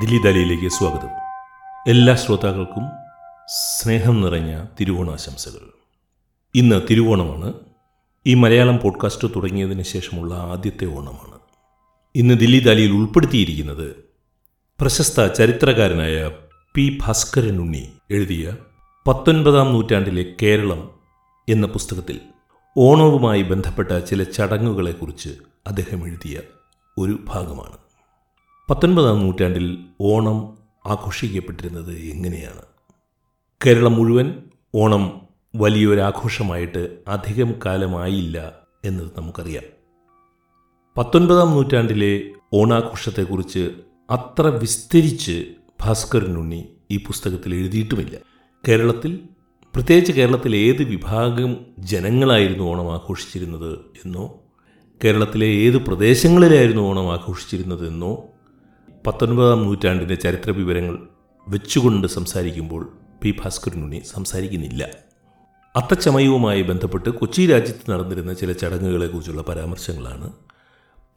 ദില്ലി ദാലിയിലേക്ക് സ്വാഗതം. എല്ലാ ശ്രോതാക്കൾക്കും സ്നേഹം നിറഞ്ഞ തിരുവോണാശംസകൾ. ഇന്ന് തിരുവോണമാണ്. ഈ മലയാളം പോഡ്കാസ്റ്റ് തുടങ്ങിയതിന് ശേഷമുള്ള ആദ്യത്തെ ഓണമാണ്. ഇന്ന് ദില്ലി ദാലിയിൽ ഉൾപ്പെടുത്തിയിരിക്കുന്നത് പ്രശസ്ത ചരിത്രകാരനായ പി ഭാസ്കരൻ ഉണ്ണി എഴുതിയ പത്തൊൻപതാം നൂറ്റാണ്ടിലെ കേരളം എന്ന പുസ്തകത്തിൽ ഓണവുമായി ബന്ധപ്പെട്ട ചില ചടങ്ങുകളെക്കുറിച്ച് അദ്ദേഹം എഴുതിയ ഒരു ഭാഗമാണ്. പത്തൊൻപതാം നൂറ്റാണ്ടിൽ ഓണം ആഘോഷിക്കപ്പെട്ടിരുന്നത് എങ്ങനെയാണ്? കേരളം മുഴുവൻ ഓണം വലിയൊരാഘോഷമായിട്ട് അധികം കാലമായില്ല എന്നത് നമുക്കറിയാം. പത്തൊൻപതാം നൂറ്റാണ്ടിലെ ഓണാഘോഷത്തെക്കുറിച്ച് അത്ര വിസ്തരിച്ച് ഭാസ്കരനുണ്ണി ഈ പുസ്തകത്തിൽ എഴുതിയിട്ടുമില്ല. കേരളത്തിൽ പ്രത്യേകിച്ച് കേരളത്തിലെ ഏത് വിഭാഗം ജനങ്ങളായിരുന്നു ഓണം ആഘോഷിച്ചിരുന്നത് എന്നോ കേരളത്തിലെ ഏത് പ്രദേശങ്ങളിലായിരുന്നു ഓണം ആഘോഷിച്ചിരുന്നത് എന്നോ പത്തൊൻപതാം നൂറ്റാണ്ടിന്റെ ചരിത്ര വിവരങ്ങൾ വെച്ചുകൊണ്ട് സംസാരിക്കുമ്പോൾ പി ഭാസ്കരനുണ്ണി സംസാരിക്കുന്നില്ല. അത്തച്ചമയവുമായി ബന്ധപ്പെട്ട് കൊച്ചി രാജ്യത്ത് നടന്നിരുന്ന ചില ചടങ്ങുകളെക്കുറിച്ചുള്ള പരാമർശങ്ങളാണ്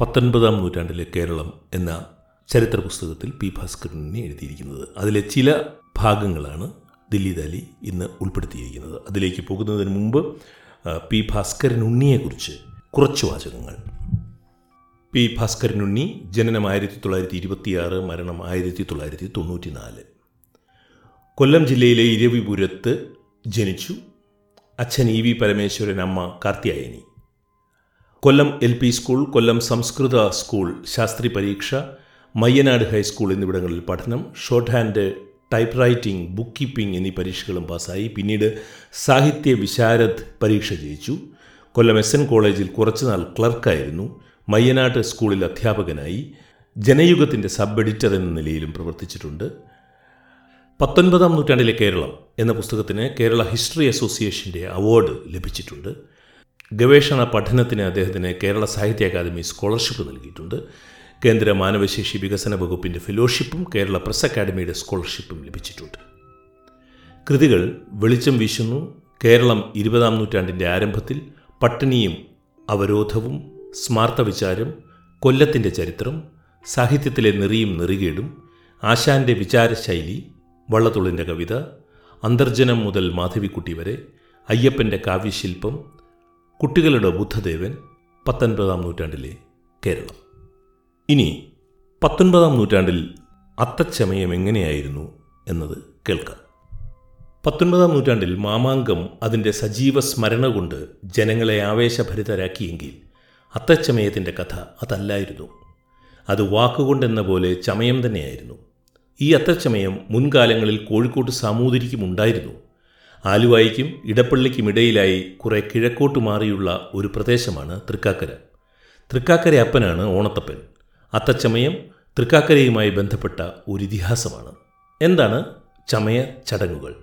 പത്തൊൻപതാം നൂറ്റാണ്ടിലെ കേരളം എന്ന ചരിത്ര പുസ്തകത്തിൽ പി ഭാസ്കരനുണ്ണി എഴുതിയിരിക്കുന്നത്. അതിലെ ചില ഭാഗങ്ങളാണ് ദില്ലി ദാലി ഇന്ന് ഉൾപ്പെടുത്തിയിരിക്കുന്നത്. അതിലേക്ക് പോകുന്നതിന് മുമ്പ് പി ഭാസ്കരൻ ഉണ്ണിയെക്കുറിച്ച് കുറച്ച് വാചകങ്ങൾ പി ഭാസ്കരനുണ്ണി ജനനം ആയിരത്തി തൊള്ളായിരത്തി ഇരുപത്തിയാറ് മരണം ആയിരത്തി തൊള്ളായിരത്തി തൊണ്ണൂറ്റി നാല് കൊല്ലം ജില്ലയിലെ ഇരവിപുരത്ത് ജനിച്ചു. അച്ഛൻ ഇ വി പരമേശ്വരൻ അമ്മ Karthiyayani Kollam L P school Kollam സംസ്കൃത സ്കൂൾ ശാസ്ത്രി പരീക്ഷ മയ്യനാട് ഹൈസ്കൂൾ എന്നിവിടങ്ങളിൽ പഠനം shorthand typewriting bookkeeping എന്നീ പരീക്ഷകളും പാസ്സായി. പിന്നീട് സാഹിത്യ വിശാരദ് പരീക്ഷ ജയിച്ചു. കൊല്ലം എസ് എൻ കോളേജിൽ കുറച്ചുനാൾ ക്ലർക്കായിരുന്നു മയ്യനാട് സ്കൂളിൽ അധ്യാപകനായി ജനയുഗത്തിന്റെ സബ് എഡിറ്റർ എന്ന നിലയിലും പ്രവർത്തിച്ചിട്ടുണ്ട്. പത്തൊൻപതാം നൂറ്റാണ്ടിലെ കേരളം എന്ന പുസ്തകത്തിന് കേരള ഹിസ്റ്ററി അസോസിയേഷന്റെ അവാർഡ് ലഭിച്ചിട്ടുണ്ട്. ഗവേഷണ പഠനത്തിന് അദ്ദേഹത്തിന് കേരള സാഹിത്യ അക്കാദമി സ്കോളർഷിപ്പ് നൽകിയിട്ടുണ്ട്. കേന്ദ്ര മാനവശേഷി വികസന വകുപ്പിന്റെ ഫെലോഷിപ്പും കേരള പ്രസ് അക്കാദമിയുടെ സ്കോളർഷിപ്പും ലഭിച്ചിട്ടുണ്ട്. കൃതികൾ വെളിച്ചം വീശുന്നു. കേരളം ഇരുപതാം നൂറ്റാണ്ടിന്റെ ആരംഭത്തിൽ പട്ടിണിയും അവരോധവും സ്മാർത്ത വിചാരം കൊല്ലത്തിന്റെ ചരിത്രം സാഹിത്യത്തിലെ നിറിയും നിറികേടും ആശാന്റെ വിചാരശൈലി വള്ളത്തുള്ളിന്റെ കവിത അന്തർജനം മുതൽ മാധവിക്കുട്ടി വരെ അയ്യപ്പന്റെ കാവ്യശില്പം കുട്ടികളുടെ ബുദ്ധദേവൻ പത്തൊൻപതാം നൂറ്റാണ്ടിലെ കേരളം. ഇനി പത്തൊൻപതാം നൂറ്റാണ്ടിൽ അത്തച്ചമയം എങ്ങനെയായിരുന്നു എന്നത് കേൾക്കാം. പത്തൊൻപതാം നൂറ്റാണ്ടിൽ മാമാങ്കം അതിന്റെ സജീവ സ്മരണ കൊണ്ട് ജനങ്ങളെ ആവേശഭരിതരാക്കിയെങ്കിൽ അത്തച്ചമയത്തിന്റെ കഥ അതല്ലായിരുന്നു. അത് വാക്കുകൊണ്ടെന്ന പോലെ ചമയം തന്നെയായിരുന്നു. ഈ അത്തച്ചമയം മുൻകാലങ്ങളിൽ കോഴിക്കോട്ട് സാമൂതിരിക്കും ഉണ്ടായിരുന്നു. ആലുവായിക്കും ഇടപ്പള്ളിക്കുമിടയിലായി കുറെ കിഴക്കോട്ട് മാറിയുള്ള ഒരു പ്രദേശമാണ് തൃക്കാക്കര. തൃക്കാക്കര അപ്പനാണ് ഓണത്തപ്പൻ. അത്തച്ചമയം തൃക്കാക്കരയുമായി ബന്ധപ്പെട്ട ഒരു ഇതിഹാസമാണ്. എന്താണ് ചമയ ചടങ്ങുകൾ?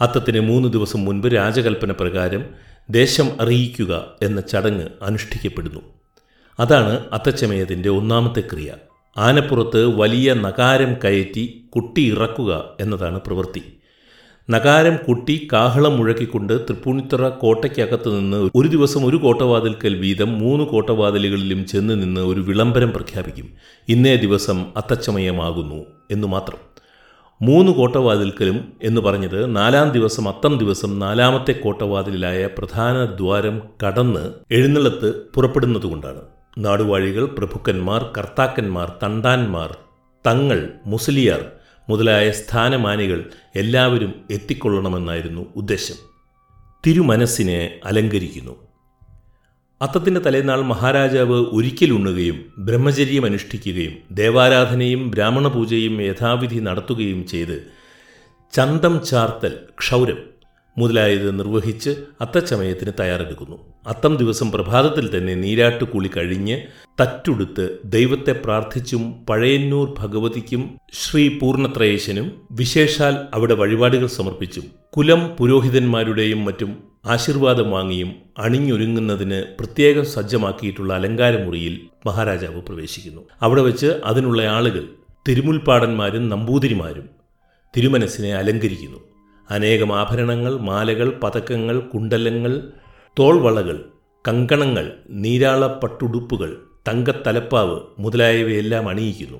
അത്തത്തിന് മൂന്ന് ദിവസം മുൻപ് രാജകൽപ്പന പ്രകാരം ദേശം അറിയിക്കുക എന്ന ചടങ്ങ് അനുഷ്ഠിക്കപ്പെടുന്നു. അതാണ് അത്തച്ചമയത്തിന്റെ ഒന്നാമത്തെ ക്രിയ. ആനപ്പുറത്ത് വലിയ നകാരം കയറ്റി കുട്ടി ഇറക്കുക എന്നതാണ് പ്രവൃത്തി. നകാരം കുട്ടി കാഹളം മുഴക്കിക്കൊണ്ട് തൃപ്പൂണിത്തറ കോട്ടയ്ക്കകത്ത് നിന്ന് ഒരു ദിവസം ഒരു കോട്ടവാതിൽക്കൽ വീതം മൂന്ന് കോട്ടവാതിലുകളിലും ചെന്ന് നിന്ന് ഒരു വിളംബരം പ്രഖ്യാപിക്കും. ഇന്നേ ദിവസം അത്തച്ചമയമാകുന്നു എന്നു മാത്രം. മൂന്ന് കോട്ടവാതിൽക്കലും എന്ന് പറഞ്ഞത് നാലാം ദിവസം അത്തം ദിവസം നാലാമത്തെ കോട്ടവാതിലായ പ്രധാന ദ്വാരം കടന്ന് എഴുന്നള്ളത്ത് പുറപ്പെടുന്നതുകൊണ്ടാണ് നാടുവാഴികൾ പ്രഭുക്കന്മാർ കർത്താക്കന്മാർ തണ്ടാന്മാർ തങ്ങൾ മുസ്ലിയാർ മുതലായ സ്ഥാനമാനികൾ എല്ലാവരും എത്തിക്കൊള്ളണമെന്നായിരുന്നു ഉദ്ദേശം. തിരുമനസ്സിനെ അലങ്കരിക്കുന്നു. അത്തത്തിന്റെ തലേനാൾ മഹാരാജാവ് ഒരിക്കലുണ്ണുകയും ബ്രഹ്മചര്യം അനുഷ്ഠിക്കുകയും ദേവാരാധനയും ബ്രാഹ്മണ പൂജയും യഥാവിധി നടത്തുകയും ചെയ്ത് ചന്തം ചാർത്തൽ ക്ഷൗരം മുതലായത് നിർവഹിച്ച് അത്തച്ചമയത്തിന് തയ്യാറെടുക്കുന്നു. അത്തം ദിവസം പ്രഭാതത്തിൽ തന്നെ നീരാട്ട് കുളി കഴിഞ്ഞ് തറ്റുടുത്ത് ദൈവത്തെ പ്രാർത്ഥിച്ചും പഴയന്നൂർ ഭഗവതിക്കും ശ്രീ പൂർണത്രയേശനും വിശേഷാൽ അവിടെ വഴിപാടുകൾ സമർപ്പിച്ചും കുലം പുരോഹിതന്മാരുടെയും മറ്റും ആശീർവാദം വാങ്ങിയും അണിഞ്ഞൊരുങ്ങുന്നതിന് പ്രത്യേകം സജ്ജമാക്കിയിട്ടുള്ള അലങ്കാരമുറിയിൽ മഹാരാജാവ് പ്രവേശിക്കുന്നു. അവിടെ വെച്ച് അതിനുള്ള ആളുകൾ തിരുമുൽപ്പാടന്മാരും നമ്പൂതിരിമാരും തിരുമനസ്സിനെ അലങ്കരിക്കുന്നു. അനേകം ആഭരണങ്ങൾ മാലകൾ പതക്കങ്ങൾ കുണ്ടലങ്ങൾ തോൾവളകൾ കങ്കണങ്ങൾ നീരാള പട്ടുടുപ്പുകൾ തങ്കത്തലപ്പാവ് മുതലായവയെല്ലാം അണിയിക്കുന്നു.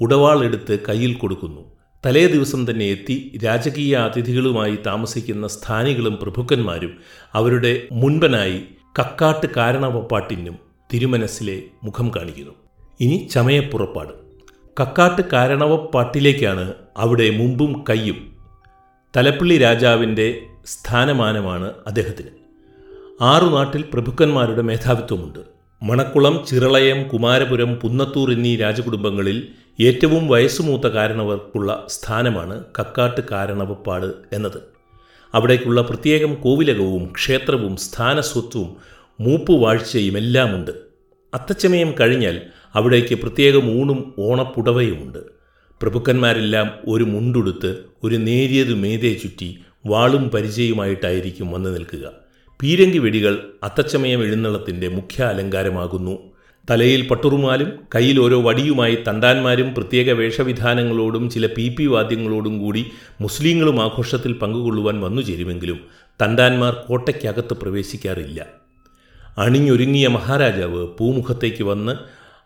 ഉടവാളെടുത്ത് കയ്യിൽ കൊടുക്കുന്നു. തലേ ദിവസം തന്നെ എത്തി രാജകീയ അതിഥികളുമായി താമസിക്കുന്ന സ്ഥാനികളും പ്രഭുക്കന്മാരും അവരുടെ മുൻപനായി കക്കാട്ട് കാരണവപ്പാട്ടിനും തിരുമനസ്സിലെ മുഖം കാണിക്കുന്നു. ഇനി ചമയപ്പുറപ്പാട്. കക്കാട്ട് കാരണവപ്പാട്ടിലേക്കാണ് അവിടെ മുമ്പും കയ്യും. തലപ്പള്ളി രാജാവിന്റെ സ്ഥാനമാനമാണ് അദ്ദേഹത്തിന്. ആറു നാട്ടിൽ പ്രഭുക്കന്മാരുടെ മേധാവിത്വമുണ്ട്. മണക്കുളം ചിറളയം കുമാരപുരം പുന്നത്തൂർ എന്നീ രാജകുടുംബങ്ങളിൽ ഏറ്റവും വയസ്സുമൂത്ത കാരണവർക്കുള്ള സ്ഥാനമാണ് കക്കാട്ട് കാരണവപ്പാട് എന്നത്. അവിടേക്കുള്ള പ്രത്യേകം കോവിലകവും ക്ഷേത്രവും സ്ഥാനസ്വത്വവും മൂപ്പുവാഴ്ചയും എല്ലാമുണ്ട് അത്തച്ചമയം കഴിഞ്ഞാൽ അവിടേക്ക് പ്രത്യേകം ഊണും ഓണപ്പുടവയുമുണ്ട്. പ്രഭുക്കന്മാരെല്ലാം ഒരു മുണ്ടുടുത്ത് ഒരു നേരിയത് മേതേ ചുറ്റി വാളും പരിചയമായിട്ടായിരിക്കും വന്നു നിൽക്കുക. പീരങ്കി വെടികൾ അത്തച്ചമയം എഴുന്നള്ളത്തിന്റെ മുഖ്യ അലങ്കാരമാകുന്നു തലയിൽ പട്ടുറുമാലും കയ്യിൽ ഓരോ വടിയുമായി തണ്ടാന്മാരും പ്രത്യേക വേഷവിധാനങ്ങളോടും ചില പി പി വാദ്യങ്ങളോടും കൂടി മുസ്ലിങ്ങളും ആഘോഷത്തിൽ പങ്കുകൊള്ളുവാൻ വന്നു ചേരുമെങ്കിലും തണ്ടാന്മാർ കോട്ടയ്ക്കകത്ത് പ്രവേശിക്കാറില്ല. അണിഞ്ഞൊരുങ്ങിയ മഹാരാജാവ് പൂമുഖത്തേക്ക് വന്ന്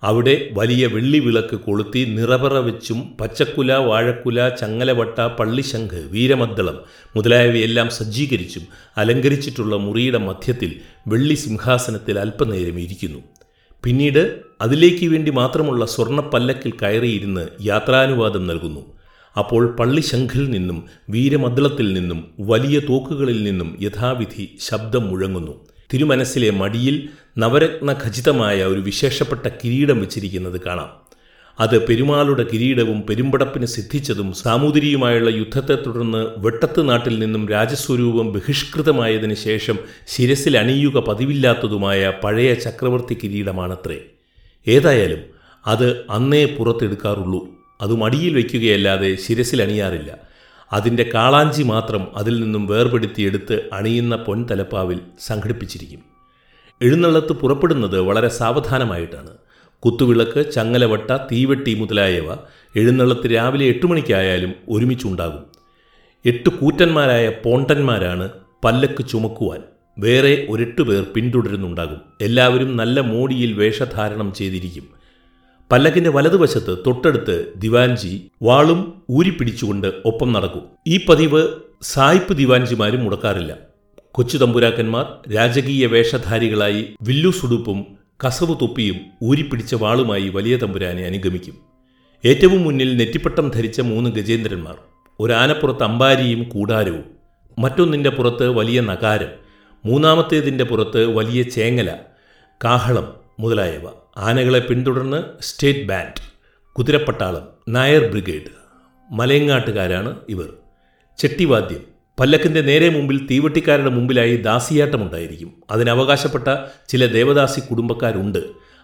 അവിടെ വലിയ വെള്ളി വിളക്ക് കൊളുത്തി നിറപറ വെച്ചും പച്ചക്കുല വാഴക്കുല ചങ്ങലവട്ട പള്ളിശംഖ് വീരമദ്ദളം മുതലായവയെല്ലാം സജ്ജീകരിച്ചും അലങ്കരിച്ചിട്ടുള്ള മുറിയുടെ മധ്യത്തിൽ വെള്ളി സിംഹാസനത്തിൽ അല്പനേരം ഇരിക്കുന്നു. പിന്നീട് അതിലേക്ക് വേണ്ടി മാത്രമുള്ള സ്വർണപ്പല്ലക്കിൽ കയറിയിരുന്ന് യാത്രാനുവാദം നൽകുന്നു. അപ്പോൾ പള്ളിശംഖിൽ നിന്നും വീരമദ്ളത്തിൽ നിന്നും വലിയ തോക്കുകളിൽ നിന്നും യഥാവിധി ശബ്ദം മുഴങ്ങുന്നു. തിരുമനസ്സിലെ മടിയിൽ നവരത്ന ഖചിതമായ ഒരു വിശേഷപ്പെട്ട കിരീടം വെച്ചിരിക്കുന്നത് കാണാം. അത് പെരുമാളുടെ കിരീടവും പെരുമ്പടപ്പിന് സിദ്ധിച്ചതും സാമൂതിരിയുമായുള്ള യുദ്ധത്തെ തുടർന്ന് വെട്ടത്ത് നാട്ടിൽ നിന്നും രാജസ്വരൂപം ബഹിഷ്കൃതമായതിനു ശേഷം ശിരസിൽ അണിയുക പതിവില്ലാത്തതുമായ പഴയ ചക്രവർത്തി കിരീടമാണത്രേ. ഏതായാലും അത് അന്നേ പുറത്തെടുക്കാറുള്ളൂ. അത് മടിയിൽ വയ്ക്കുകയല്ലാതെ ശിരസിൽ അണിയാറില്ല. അതിന്റെ കാളാഞ്ചി മാത്രം അതിൽ നിന്നും വേർപെടുത്തിയെടുത്ത് അണിയുന്ന പൊൻതലപ്പാവിൽ സംഘടിപ്പിച്ചിരിക്കും. എഴുന്നള്ളത്ത് പുറപ്പെടുന്നത് വളരെ സാവധാനമായിട്ടാണ്. കുത്തുവിളക്ക് ചങ്ങലവട്ട തീവെട്ടി മുതലായവ എഴുന്നള്ളത്ത് രാവിലെ എട്ട് മണിക്കായാലും ഒരുമിച്ചുണ്ടാകും. എട്ട് കൂറ്റന്മാരായ പോണ്ടന്മാരാണ് പല്ലക്ക് ചുമക്കുവാൻ. വേറെ ഒരെട്ട് പേർ പിന്തുടരുന്നുണ്ടാകും. എല്ലാവരും നല്ല മോടിയിൽ വേഷധാരണം ചെയ്തിരിക്കും. പല്ലക്കിന്റെ വലതുവശത്ത് തൊട്ടടുത്ത് ദിവാൻജി വാളും ഊരിപ്പിടിച്ചുകൊണ്ട് ഒപ്പം നടക്കും. ഈ പതിവ് സായിപ്പ് ദിവാൻജിമാരും മുടക്കാറില്ല. കൊച്ചു തമ്പുരാക്കന്മാർ രാജകീയ വേഷധാരികളായി വില്ലു വില്ലുസുടുപ്പും കസവ് തൊപ്പിയും ഊരിപ്പിടിച്ച വാളുമായി വലിയ തമ്പുരാനെ അനുഗമിക്കും. ഏറ്റവും മുന്നിൽ നെറ്റിപ്പട്ടം ധരിച്ച മൂന്ന് ഗജേന്ദ്രന്മാർ ഒരാനപ്പുറത്ത് അമ്പാരിയും കൂടാരവും മറ്റൊന്നിന്റെ പുറത്ത് വലിയ നഗാരം മൂന്നാമത്തേതിന്റെ പുറത്ത് വലിയ ചേങ്ങല കാഹളം മുതലായവ. ആനകളെ പിന്തുടർന്ന് സ്റ്റേറ്റ് ബാൻഡ് കുതിരപ്പട്ടാളം നായർ ബ്രിഗേഡ് മലയങ്ങാട്ടുകാരാണ് ഇവർ. ചെട്ടിവാദ്യം പല്ലക്കിന്റെ നേരെ മുമ്പിൽ തീവട്ടിക്കാരുടെ മുമ്പിലായി ദാസിയാട്ടമുണ്ടായിരിക്കും. അതിനവകാശപ്പെട്ട ചില ദേവദാസി കുടുംബക്കാരുണ്ട്.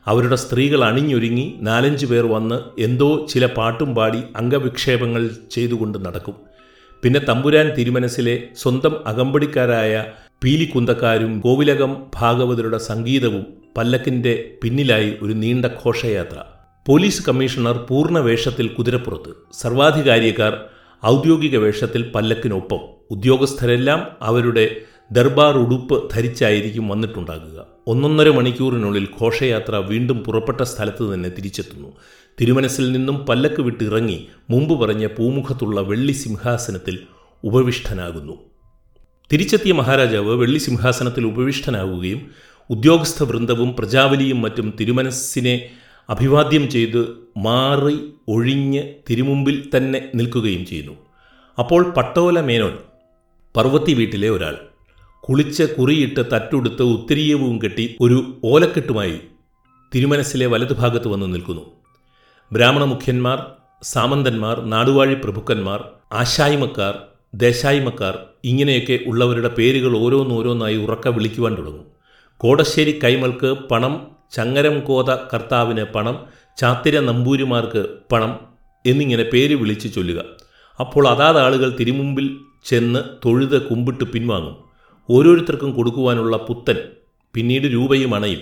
അവരുടെ സ്ത്രീകൾ അണിഞ്ഞൊരുങ്ങി നാലഞ്ച് പേർ വന്ന് എന്തോ ചില പാട്ടും പാടി അംഗവിക്ഷേപങ്ങൾ ചെയ്തുകൊണ്ട് നടക്കും. പിന്നെ തമ്പുരാൻ തിരുമനസിലെ സ്വന്തം അകമ്പടിക്കാരായ പീലിക്കുന്തക്കാരും കോവിലകം ഭാഗവതരുടെ സംഗീതവും പല്ലക്കിന്റെ പിന്നിലായി ഒരു നീണ്ട ഘോഷയാത്ര. പോലീസ് കമ്മീഷണർ പൂർണ വേഷത്തിൽ കുതിരപ്പുറത്ത്. സർവാധികാരിയക്കാർ ഔദ്യോഗിക വേഷത്തിൽ പല്ലക്കിനൊപ്പം ഉദ്യോഗസ്ഥരെല്ലാം അവരുടെ ദർബാർ ഉടുപ്പ് ധരിച്ചായിരിക്കും വന്നിട്ടുണ്ടാകുക. ഒന്നൊന്നര മണിക്കൂറിനുള്ളിൽ ഘോഷയാത്ര വീണ്ടും പുറപ്പെട്ട സ്ഥലത്ത് തന്നെ തിരിച്ചെത്തുന്നു. തിരുമനസിൽ നിന്നും പല്ലക്ക് വിട്ടിറങ്ങി മുമ്പ് പറഞ്ഞ പൂമുഖത്തുള്ള വെള്ളി സിംഹാസനത്തിൽ ഉപവിഷ്ടനാകുന്നു തിരിച്ചെത്തിയ മഹാരാജാവ് വെള്ളി സിംഹാസനത്തിൽ ഉപവിഷ്ടനാവുകയും ഉദ്യോഗസ്ഥ വൃന്ദവും പ്രജാവലിയും മറ്റും തിരുമനസ്സിനെ അഭിവാദ്യം ചെയ്ത് മാറി ഒഴിഞ്ഞ് തിരുമുമ്പിൽ തന്നെ നിൽക്കുകയും ചെയ്യുന്നു. അപ്പോൾ പട്ടോല മേനോൻ പർവത്തി വീട്ടിലെ ഒരാൾ കുളിച്ച് കുറിയിട്ട് തറ്റുടുത്ത് ഉത്തരീയവും കെട്ടി ഒരു ഓലക്കെട്ടുമായി തിരുമനസ്സിലെ വലതുഭാഗത്ത് വന്ന് നിൽക്കുന്നു. ബ്രാഹ്മണ മുഖ്യന്മാർ സാമന്തന്മാർ നാടുവാഴി പ്രഭുക്കന്മാർ ആശായ്മക്കാർ ദേശായ്മക്കാർ ഇങ്ങനെയൊക്കെ ഉള്ളവരുടെ പേരുകൾ ഓരോന്നോരോന്നായി ഉറക്ക വിളിക്കുവാൻ തുടങ്ങും. കോടശ്ശേരി കൈമൾക്ക് പണം ചങ്ങരം കോത കർത്താവിന് പണം ചാത്തിര നമ്പൂരിമാർക്ക് പണം എന്നിങ്ങനെ പേര് വിളിച്ച് ചൊല്ലുക. അപ്പോൾ അതാത് ആളുകൾ തിരുമുമ്പിൽ ചെന്ന് തൊഴുത് കുമ്പിട്ട് പിൻവാങ്ങും. ഓരോരുത്തർക്കും കൊടുക്കുവാനുള്ള പുത്തൻ പിന്നീട് രൂപയും അണയും.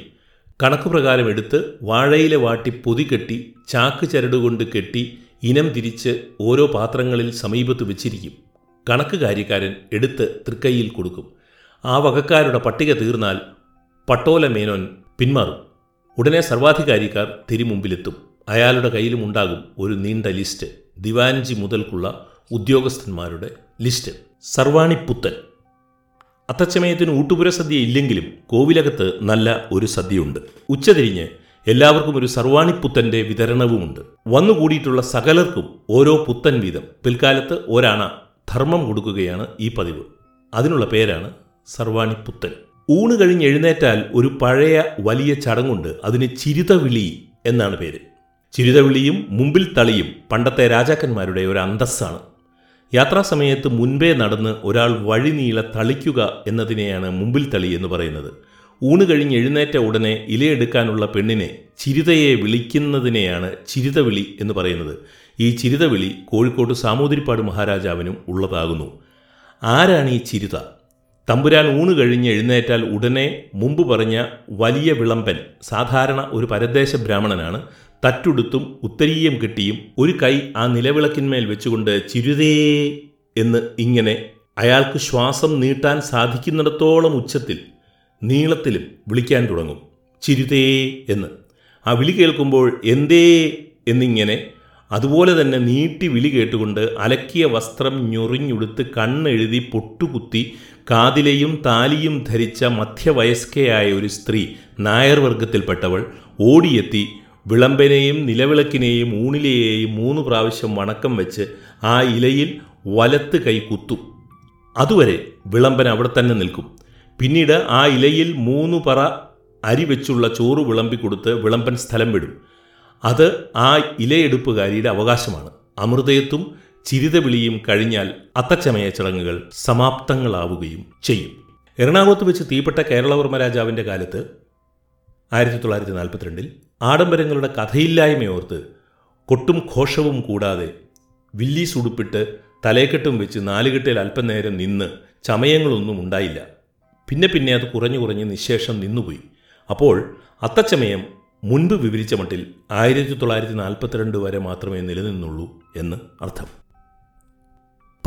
കണക്ക് പ്രകാരം എടുത്ത് വാഴയില വാട്ടി പൊതി കെട്ടി ചാക്ക് ചരടുകൊണ്ട് കെട്ടി ഇനം തിരിച്ച് ഓരോ പാത്രങ്ങളിൽ സമീപത്ത് വെച്ചിരിക്കും. കണക്ക് കാര്യക്കാരൻ എടുത്ത് തൃക്കൈയിൽ കൊടുക്കും. ആ വകക്കാരുടെ പട്ടിക തീർന്നാൽ പട്ടോല മേനോൻ പിന്മാറും. ഉടനെ സർവാധികാരിക്കാർ തിരുമുമ്പിലെത്തും. അയാളുടെ കയ്യിലും ഉണ്ടാകും ഒരു നീണ്ട ലിസ്റ്റ്. ദിവാൻജി മുതൽക്കുള്ള ഉദ്യോഗസ്ഥന്മാരുടെ ലിസ്റ്റ്. സർവാണിപ്പുത്തൻ അത്തച്ചമയത്തിന് ഊട്ടുപുര സദ്യ ഇല്ലെങ്കിലും കോവിലകത്ത് നല്ല ഒരു സദ്യയുണ്ട്. ഉച്ചതിരിഞ്ഞ് എല്ലാവർക്കും ഒരു സർവാണിപ്പുത്തന്റെ വിതരണവുമുണ്ട്. വന്നുകൂടിയിട്ടുള്ള സകലർക്കും ഓരോ പുത്തൻ വീതം. പിൽക്കാലത്ത് ഒരാണ ധർമ്മം കൊടുക്കുകയാണ് ഈ പതിവ്. അതിനുള്ള പേരാണ് സർവാണിപ്പുത്തൻ ഊണ് കഴിഞ്ഞ് എഴുന്നേറ്റാൽ ഒരു പഴയ വലിയ ചടങ്ങുണ്ട്. അതിന് ചിരിതവിളി എന്നാണ് പേര്. ചിരിതവിളിയും മുമ്പിൽ തളിയും പണ്ടത്തെ രാജാക്കന്മാരുടെ ഒരു അന്തസ്സാണ്. യാത്രാസമയത്ത് മുൻപേ നടന്ന് ഒരാൾ വഴി നീള തളിക്കുക എന്നതിനെയാണ് മുമ്പിൽ തളി എന്ന് പറയുന്നത്. ഊണ് കഴിഞ്ഞ് എഴുന്നേറ്റ ഉടനെ ഇലയെടുക്കാനുള്ള പെണ്ണിനെ ചിരിതയെ വിളിക്കുന്നതിനെയാണ് ചിരിതവിളി എന്ന് പറയുന്നത്. ഈ ചിരിതവിളി കോഴിക്കോട് സാമൂതിരിപ്പാട് മഹാരാജാവിനും ഉള്ളതാകുന്നു. ആരാണ് ഈ ചിരിത? തമ്പുരാൻ ഊണ് കഴിഞ്ഞ് എഴുന്നേറ്റാൽ ഉടനെ മുമ്പ് പറഞ്ഞ വലിയ വിളമ്പൻ സാധാരണ ഒരു പരദേശ ബ്രാഹ്മണനാണ് തറ്റുടുത്തും ഉത്തരീയം കിട്ടിയും ഒരു കൈ ആ നിലവിളക്കിന്മേൽ വെച്ചുകൊണ്ട് ചിരുതേ എന്ന് ഇങ്ങനെ അയാൾക്ക് ശ്വാസം നീട്ടാൻ സാധിക്കുന്നിടത്തോളം ഉച്ചത്തിൽ നീളത്തിലും വിളിക്കാൻ തുടങ്ങും. ചിരുതേ എന്ന്. ആ വിളി കേൾക്കുമ്പോൾ എന്തേ എന്നിങ്ങനെ അതുപോലെ തന്നെ നീട്ടി വിളി കേട്ടുകൊണ്ട് അലക്കിയ വസ്ത്രം ഞൊറിഞ്ഞുടുത്ത് കണ്ണെഴുതി പൊട്ടുകുത്തി കാതിലെയും താലിയും ധരിച്ച മധ്യവയസ്കയായ ഒരു സ്ത്രീ നായർ വർഗത്തിൽപ്പെട്ടവൾ ഓടിയെത്തി വിളമ്പനെയും നിലവിളക്കിനെയും ഊണിലെയും മൂന്ന് പ്രാവശ്യം വണക്കം വെച്ച് ആ ഇലയിൽ വലത്ത് കൈ കുത്തും. അതുവരെ വിളമ്പൻ അവിടെ തന്നെ നിൽക്കും. പിന്നീട് ആ ഇലയിൽ മൂന്ന് പറ അരി വെച്ചുള്ള ചോറ് വിളമ്പിക്കൊടുത്ത് വിളമ്പൻ സ്ഥലം വിടും. അത് ആ ഇലയെടുപ്പുകാരിയുടെ അവകാശമാണ്. അമൃതയത്തും ചിരിതവിളിയും കഴിഞ്ഞാൽ അത്തച്ചമയ ചടങ്ങുകൾ സമാപ്തങ്ങളാവുകയും ചെയ്യും. എറണാകുളത്ത് വെച്ച് തീപ്പെട്ട കേരളവർമ്മ രാജാവിന്റെ കാലത്ത് ആയിരത്തി തൊള്ളായിരത്തി നാൽപ്പത്തിരണ്ടിൽ ആഡംബരങ്ങളുടെ കഥയില്ലായ്മയോർത്ത് കൊട്ടും ഘോഷവും കൂടാതെ വില്ലീസ് ഉടുപ്പിട്ട് തലേക്കെട്ടും വെച്ച് നാലുകെട്ടിൽ അല്പം അല്പനേരം നിന്ന് ചമയങ്ങളൊന്നും ഉണ്ടായില്ല. പിന്നെ പിന്നെ അത് കുറഞ്ഞു കുറഞ്ഞ് നിശേഷം നിന്നുപോയി. അപ്പോൾ അത്തച്ചമയം മുൻപ് വിവരിച്ച മട്ടിൽ ആയിരത്തി തൊള്ളായിരത്തി നാൽപ്പത്തിരണ്ട് വരെ മാത്രമേ നിലനിന്നുള്ളൂ എന്ന് അർത്ഥം.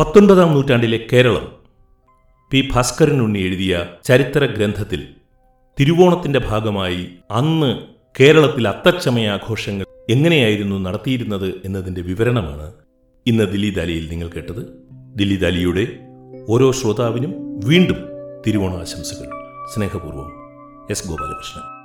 പത്തൊൻപതാം നൂറ്റാണ്ടിലെ കേരളം പി ഭാസ്കരൻ ഉണ്ണി എഴുതിയ ചരിത്ര ഗ്രന്ഥത്തിൽ തിരുവോണത്തിന്റെ ഭാഗമായി അന്ന് കേരളത്തിൽ അത്തച്ചമയാഘോഷങ്ങൾ എങ്ങനെയായിരുന്നു നടത്തിയിരുന്നത് എന്നതിന്റെ വിവരണമാണ് ഇന്ന് ദില്ലി ദാലിയിൽ നിങ്ങൾ കേട്ടത്. ദില്ലി ദാലിയുടെ ഓരോ ശ്രോതാവിനും വീണ്ടും തിരുവോണാശംസകൾ. സ്നേഹപൂർവം എസ് ഗോപാലകൃഷ്ണൻ.